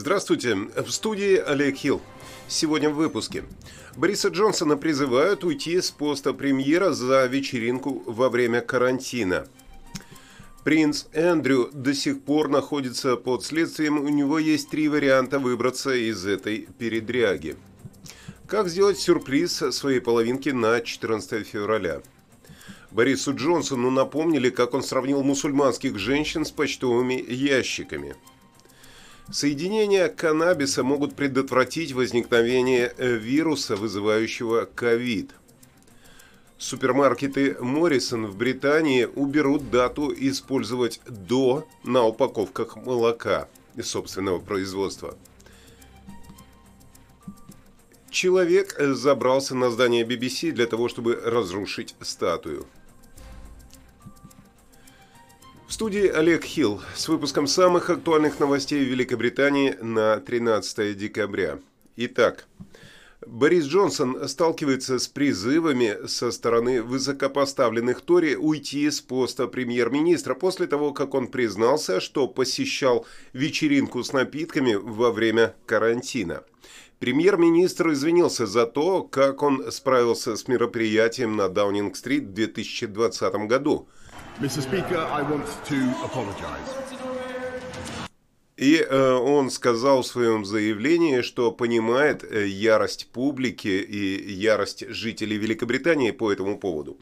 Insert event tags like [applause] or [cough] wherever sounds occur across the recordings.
Здравствуйте, в студии Олег Хилл. Сегодня в выпуске. Бориса Джонсона призывают уйти с поста премьера за вечеринку во время карантина. Принц Эндрю до сих пор находится под следствием, у него есть три варианта выбраться из этой передряги. Как сделать сюрприз своей половинке на 14 февраля? Борису Джонсону напомнили, как он сравнил мусульманских женщин с почтовыми ящиками. Соединения каннабиса могут предотвратить возникновение вируса, вызывающего ковид. Супермаркеты Моррисон в Британии уберут дату использовать «до» на упаковках молока собственного производства. Человек забрался на здание BBC для того, чтобы разрушить статую. В студии Олег Хилл с выпуском самых актуальных новостей Великобритании на 13 декабря. Итак, Борис Джонсон сталкивается с призывами со стороны высокопоставленных Тори уйти с поста премьер-министра после того, как он признался, что посещал вечеринку с напитками во время карантина. Премьер-министр извинился за то, как он справился с мероприятием на Даунинг-стрит в 2020 году – Mr. Speaker, I want to apologize. И э, он сказал в своем заявлении, что понимает э, ярость публики и ярость жителей Великобритании по этому поводу.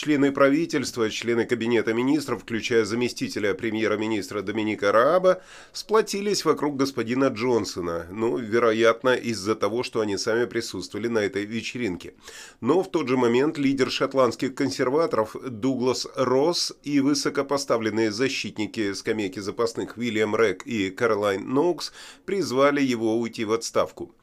Члены правительства, члены кабинета министров, включая заместителя премьера-министра Доминика Рааба, сплотились вокруг господина Джонсона, ну, вероятно, из-за того, что они сами присутствовали на этой вечеринке. Но в тот же момент лидер шотландских консерваторов Дуглас Росс и высокопоставленные защитники скамейки запасных Уильям Рэк и Каролайн Ноукс призвали его уйти в отставку.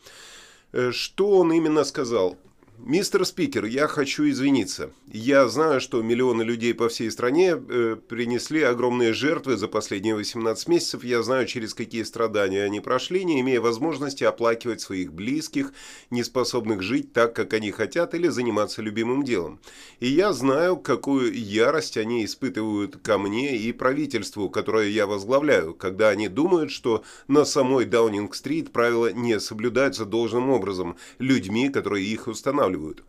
Э, что он именно сказал? Мистер спикер, я хочу извиниться. Я знаю, что миллионы людей по всей стране э, принесли огромные жертвы за последние 18 месяцев. Я знаю, через какие страдания они прошли, не имея возможности оплакивать своих близких, не способных жить так, как они хотят, или заниматься любимым делом. И я знаю, какую ярость они испытывают ко мне и правительству, которое я возглавляю, когда они думают, что на самой Даунинг-стрит правила не соблюдаются должным образом людьми, которые их устанавливают устанавливают.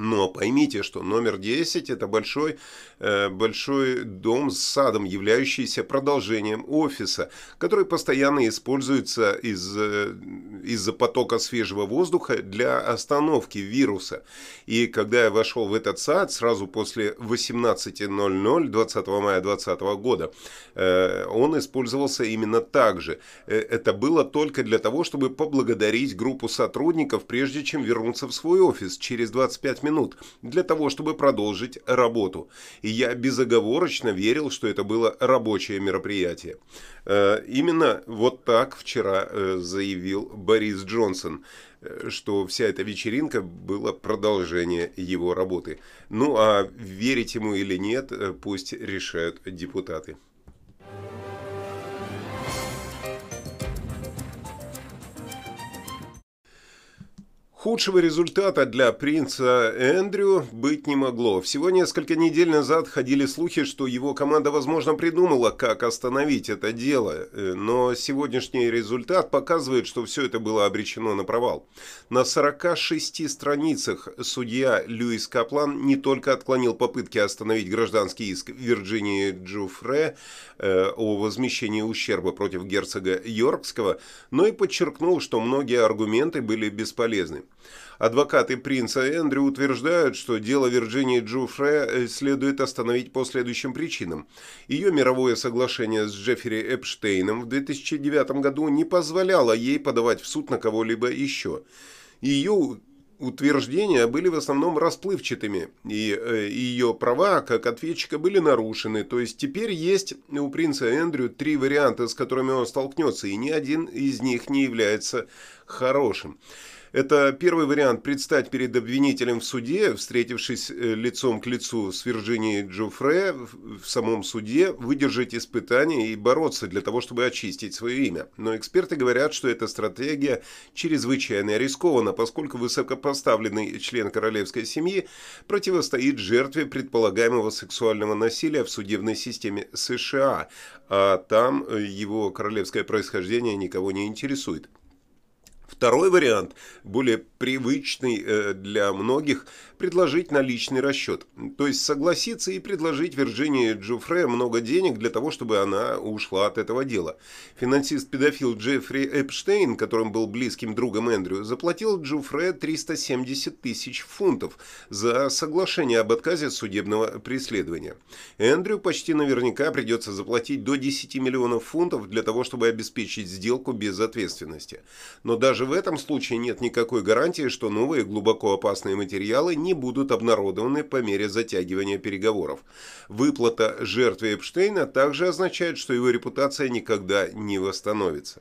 Но поймите, что номер 10 это большой, э, большой дом с садом, являющийся продолжением офиса, который постоянно используется из, э, из-за потока свежего воздуха для остановки вируса. И когда я вошел в этот сад сразу после 18.00 20 мая 2020 года, э, он использовался именно так же. Это было только для того, чтобы поблагодарить группу сотрудников, прежде чем вернуться в свой офис через 25 минут минут для того, чтобы продолжить работу. И я безоговорочно верил, что это было рабочее мероприятие. Э, именно вот так вчера э, заявил Борис Джонсон э, что вся эта вечеринка была продолжение его работы. Ну а верить ему или нет, пусть решают депутаты. Худшего результата для принца Эндрю быть не могло. Всего несколько недель назад ходили слухи, что его команда, возможно, придумала, как остановить это дело. Э, но сегодняшний результат показывает, что все это было обречено на провал. На 46 страницах судья Льюис Каплан не только отклонил попытки остановить гражданский иск Вирджинии Джуфре э, о возмещении ущерба против герцога Йоркского, но и подчеркнул, что многие аргументы были бесполезны. Адвокаты принца Эндрю утверждают, что дело Вирджинии Джуфре э, следует остановить по следующим причинам. Ее мировое соглашение с Джеффери Эпштейном в 2009 году не позволяло ей подавать в суд на кого-либо еще. Ее утверждения были в основном расплывчатыми, и э, ее права как ответчика были нарушены. То есть теперь есть у принца Эндрю три варианта, с которыми он столкнется, и ни один из них не является хорошим. Это первый вариант предстать перед обвинителем в суде, встретившись э, лицом к лицу с Вирджинией Джофре в самом суде, выдержать испытания и бороться для того, чтобы очистить свое имя. Но эксперты говорят, что эта стратегия чрезвычайно рискована, поскольку высокопоставленный член королевской семьи противостоит жертве предполагаемого сексуального насилия в судебной системе США, а там его королевское происхождение никого не интересует. Второй вариант, более привычный э, для многих, предложить наличный расчет. То есть согласиться и предложить Вирджинии Джуфре много денег для того, чтобы она ушла от этого дела. Финансист-педофил Джеффри Эпштейн, которым был близким другом Эндрю, заплатил Джуфре 370 тысяч фунтов за соглашение об отказе судебного преследования. Эндрю почти наверняка придется заплатить до 10 миллионов фунтов для того, чтобы обеспечить сделку без ответственности. Но даже в этом случае нет никакой гарантии, что новые глубоко опасные материалы не будут обнародованы по мере затягивания переговоров. Выплата жертве Эпштейна также означает, что его репутация никогда не восстановится.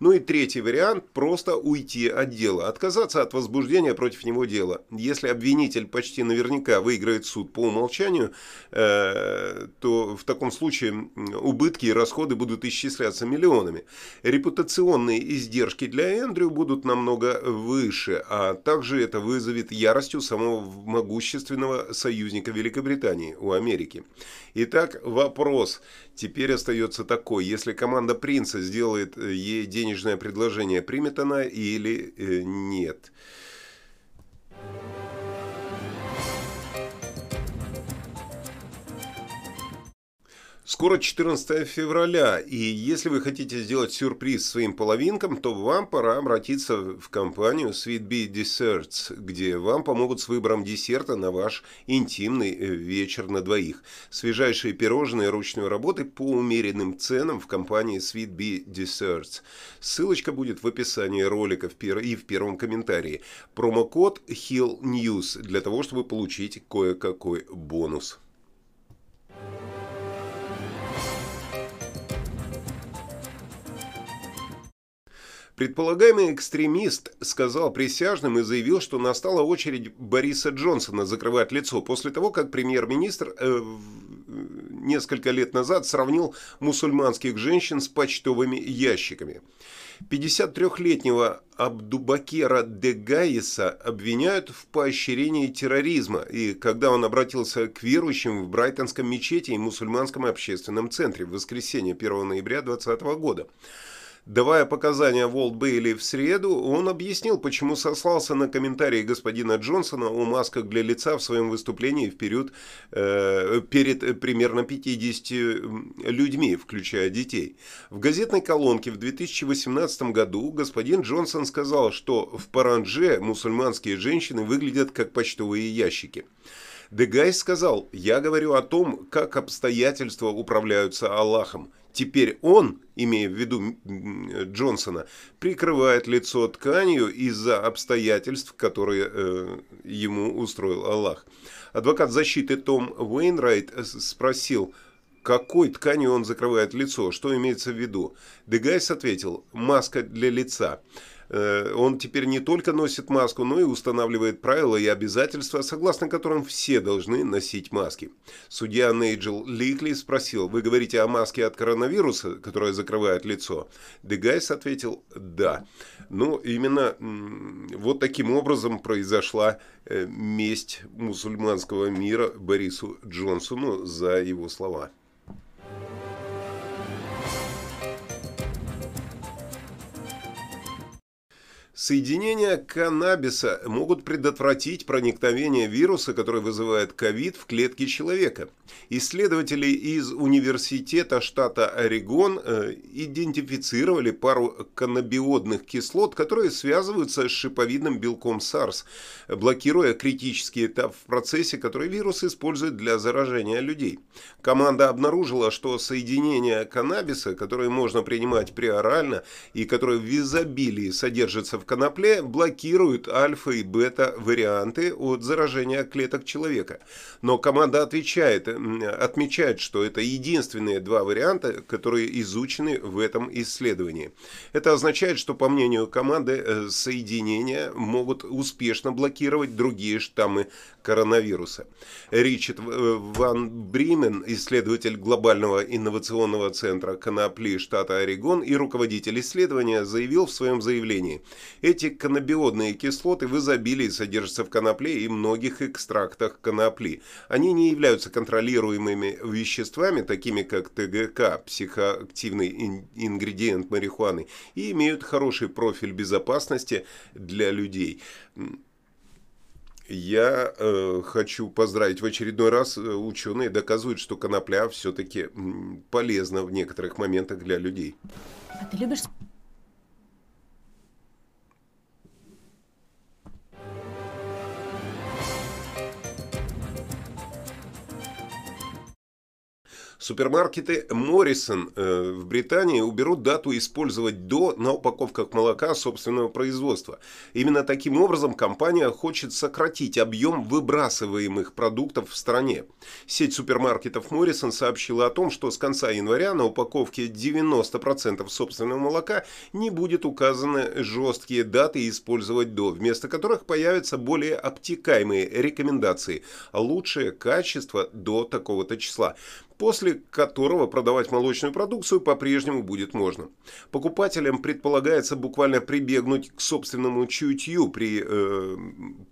Ну и третий вариант – просто уйти от дела, отказаться от возбуждения против него дела. Если обвинитель почти наверняка выиграет суд по умолчанию, э, то в таком случае убытки и расходы будут исчисляться миллионами. Репутационные издержки для Эндрю будут намного выше, а также это вызовет ярость у самого могущественного союзника Великобритании, у Америки. Итак, вопрос теперь остается такой. Если команда Принца сделает ей денежное предложение, примет она или э, нет? Скоро 14 февраля, и если вы хотите сделать сюрприз своим половинкам, то вам пора обратиться в компанию Sweet Bee Desserts, где вам помогут с выбором десерта на ваш интимный э, вечер на двоих. Свежайшие пирожные ручной работы по умеренным ценам в компании Sweet Bee Desserts. Ссылочка будет в описании ролика и в первом комментарии. Промокод HILL News для того, чтобы получить кое-какой бонус. Предполагаемый экстремист сказал присяжным и заявил, что настала очередь Бориса Джонсона закрывать лицо после того, как премьер-министр э, несколько лет назад сравнил мусульманских женщин с почтовыми ящиками. 53-летнего Абдубакера де Гаиса обвиняют в поощрении терроризма, и когда он обратился к верующим в Брайтонском мечети и мусульманском общественном центре в воскресенье 1 ноября 2020 года. Давая показания Волт Бейли в среду, он объяснил, почему сослался на комментарии господина Джонсона о масках для лица в своем выступлении в период, э, перед примерно 50 людьми, включая детей. В газетной колонке в 2018 году господин Джонсон сказал, что в Паранже мусульманские женщины выглядят как почтовые ящики. Дегай сказал, я говорю о том, как обстоятельства управляются Аллахом. Теперь он, имея в виду Джонсона, прикрывает лицо тканью из-за обстоятельств, которые э, ему устроил Аллах. Адвокат защиты Том Уэйнрайт спросил, какой тканью он закрывает лицо, что имеется в виду. Дегайс ответил, маска для лица. Э, он теперь не только носит маску, но и устанавливает правила и обязательства, согласно которым все должны носить маски. Судья Нейджел Ликли спросил, вы говорите о маске от коронавируса, которая закрывает лицо? Дегайс ответил, да. Ну, именно вот таким образом произошла э, месть мусульманского мира Борису Джонсону за его слова. Соединения каннабиса могут предотвратить проникновение вируса, который вызывает ковид в клетки человека. Исследователи из университета штата Орегон э, идентифицировали пару каннабиодных кислот, которые связываются с шиповидным белком SARS, блокируя критический этап в процессе, который вирус использует для заражения людей. Команда обнаружила, что соединения каннабиса, которые можно принимать преорально и которые в изобилии содержатся в конопле блокируют альфа и бета варианты от заражения клеток человека. Но команда отвечает, отмечают, что это единственные два варианта, которые изучены в этом исследовании. Это означает, что, по мнению команды, э, соединения могут успешно блокировать другие штаммы коронавируса. Ричард э, Ван Бримен, исследователь глобального инновационного центра конопли штата Орегон и руководитель исследования, заявил в своем заявлении, эти каннабиодные кислоты в изобилии содержатся в конопле и многих экстрактах конопли. Они не являются контролируемыми веществами, такими как ТГК, психоактивный ингредиент марихуаны, и имеют хороший профиль безопасности для людей. Я э, хочу поздравить в очередной раз. Э, ученые доказывают, что конопля все-таки полезна в некоторых моментах для людей. А ты любишь Супермаркеты Моррисон э, в Британии уберут дату использовать «до» на упаковках молока собственного производства. Именно таким образом компания хочет сократить объем выбрасываемых продуктов в стране. Сеть супермаркетов Моррисон сообщила о том, что с конца января на упаковке 90% собственного молока не будет указаны жесткие даты использовать «до», вместо которых появятся более обтекаемые рекомендации, лучшее качество до такого-то числа после которого продавать молочную продукцию по-прежнему будет можно. Покупателям предполагается буквально прибегнуть к собственному чутью при э,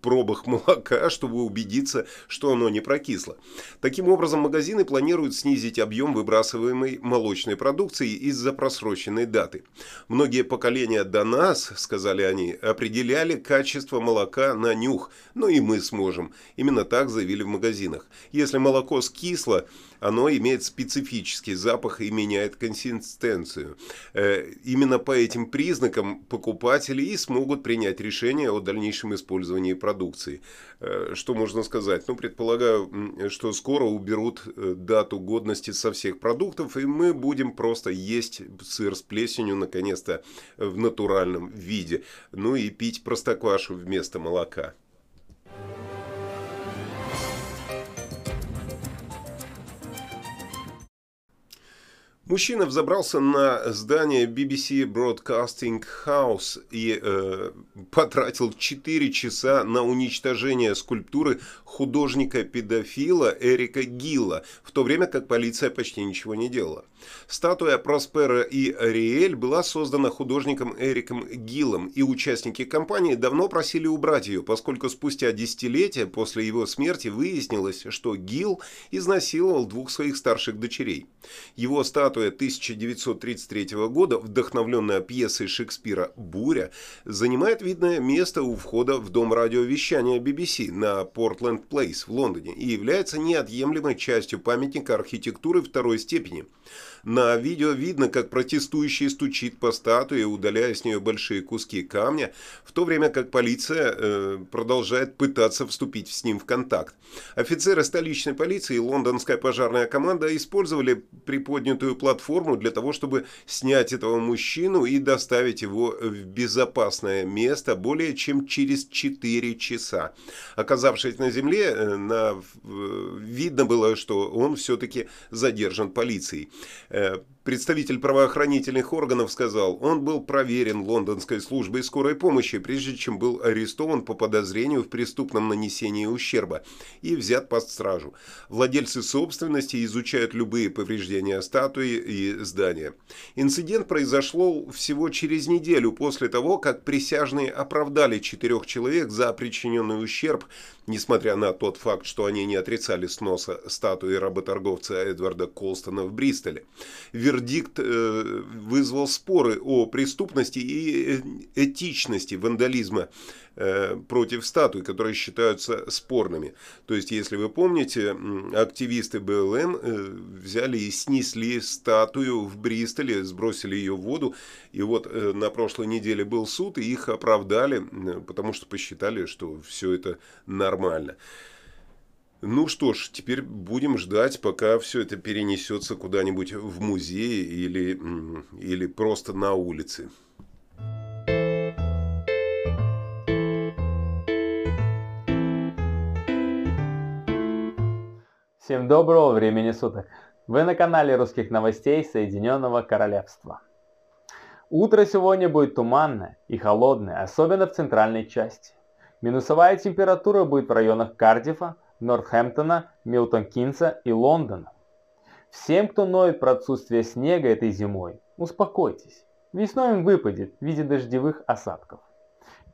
пробах молока, [laughs] чтобы убедиться, что оно не прокисло. Таким образом, магазины планируют снизить объем выбрасываемой молочной продукции из-за просроченной даты. Многие поколения до нас, сказали они, определяли качество молока на нюх, но и мы сможем. Именно так заявили в магазинах. Если молоко скисло, оно имеет специфический запах и меняет консистенцию. Э, именно по этим признакам покупатели и смогут принять решение о дальнейшем использовании продукции. Э, что можно сказать? Ну, предполагаю, что скоро уберут э, дату годности со всех продуктов, и мы будем просто есть сыр с плесенью, наконец-то, в натуральном виде. Ну и пить простоквашу вместо молока. Мужчина взобрался на здание BBC Broadcasting House и э, потратил 4 часа на уничтожение скульптуры художника-педофила Эрика Гилла, в то время как полиция почти ничего не делала. Статуя Проспера и Ариэль была создана художником Эриком Гиллом, и участники кампании давно просили убрать ее, поскольку спустя десятилетия после его смерти выяснилось, что Гилл изнасиловал двух своих старших дочерей. Его статуя 1933 года, вдохновленная пьесой Шекспира «Буря», занимает видное место у входа в дом радиовещания BBC на Портленд Плейс в Лондоне и является неотъемлемой частью памятника архитектуры второй степени – на видео видно, как протестующий стучит по статуе, удаляя с нее большие куски камня, в то время как полиция э, продолжает пытаться вступить с ним в контакт. Офицеры столичной полиции и лондонская пожарная команда использовали приподнятую платформу для того, чтобы снять этого мужчину и доставить его в безопасное место более чем через 4 часа. Оказавшись на земле, э, на, видно было, что он все-таки задержан полицией. Э, представитель правоохранительных органов сказал, он был проверен лондонской службой скорой помощи, прежде чем был арестован по подозрению в преступном нанесении ущерба и взят под стражу. Владельцы собственности изучают любые повреждения статуи и здания. Инцидент произошел всего через неделю после того, как присяжные оправдали четырех человек за причиненный ущерб, несмотря на тот факт, что они не отрицали сноса статуи работорговца Эдварда Колстона в Бристоле. Вердикт э, вызвал споры о преступности и этичности вандализма э, против статуй, которые считаются спорными. То есть, если вы помните, активисты БЛМ э, взяли и снесли статую в Бристоле, сбросили ее в воду. И вот на прошлой неделе был суд, и их оправдали, потому что посчитали, что все это нормально. Ну что ж, теперь будем ждать, пока все это перенесется куда-нибудь в музей или, или просто на улице. Всем доброго времени суток! Вы на канале русских новостей Соединенного Королевства. Утро сегодня будет туманное и холодное, особенно в центральной части. Минусовая температура будет в районах Кардифа, Нортхэмптона, Милтон-Кинса и Лондона. Всем, кто ноет про отсутствие снега этой зимой, успокойтесь. Весной он выпадет в виде дождевых осадков.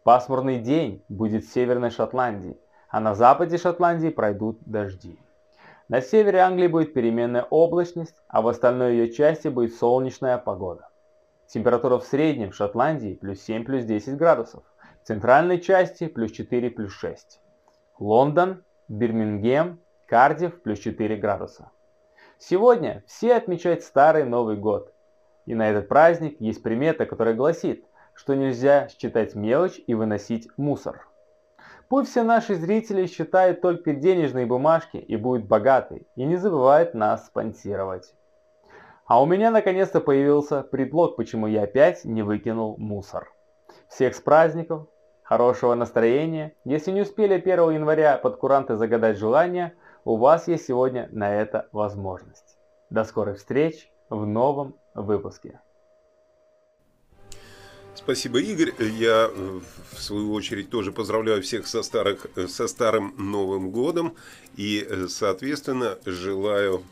Пасмурный день будет в Северной Шотландии, а на западе Шотландии пройдут дожди. На севере Англии будет переменная облачность, а в остальной ее части будет солнечная погода. Температура в среднем в Шотландии плюс 7 плюс 10 градусов, в центральной части плюс 4 плюс 6. Лондон, Бирмингем, Кардив плюс 4 градуса. Сегодня все отмечают Старый Новый год. И на этот праздник есть примета, которая гласит, что нельзя считать мелочь и выносить мусор. Пусть все наши зрители считают только денежные бумажки и будут богаты, и не забывают нас спонсировать. А у меня наконец-то появился предлог, почему я опять не выкинул мусор. Всех с праздником, хорошего настроения. Если не успели 1 января под куранты загадать желание, у вас есть сегодня на это возможность. До скорых встреч в новом выпуске. Спасибо, Игорь. Я, э, в свою очередь, тоже поздравляю всех со, старых, э, со Старым Новым Годом. И, э, соответственно, желаю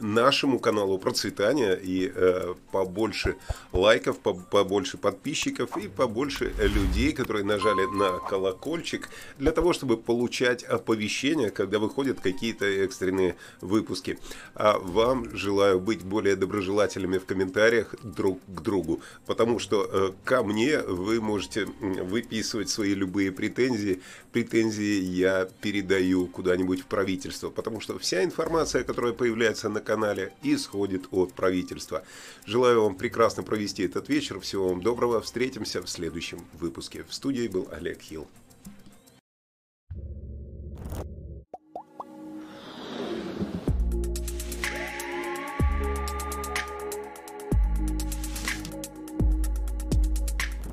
нашему каналу процветания и э, побольше лайков, по, побольше подписчиков и побольше людей, которые нажали на колокольчик для того, чтобы получать оповещения, когда выходят какие-то экстренные выпуски. А вам желаю быть более доброжелателями в комментариях друг к другу, потому что э, ко мне вы можете выписывать свои любые претензии. Претензии я передаю куда-нибудь в правительство, потому что вся информация, которая появляется на канале исходит от правительства. Желаю вам прекрасно провести этот вечер. Всего вам доброго. Встретимся в следующем выпуске. В студии был Олег Хилл.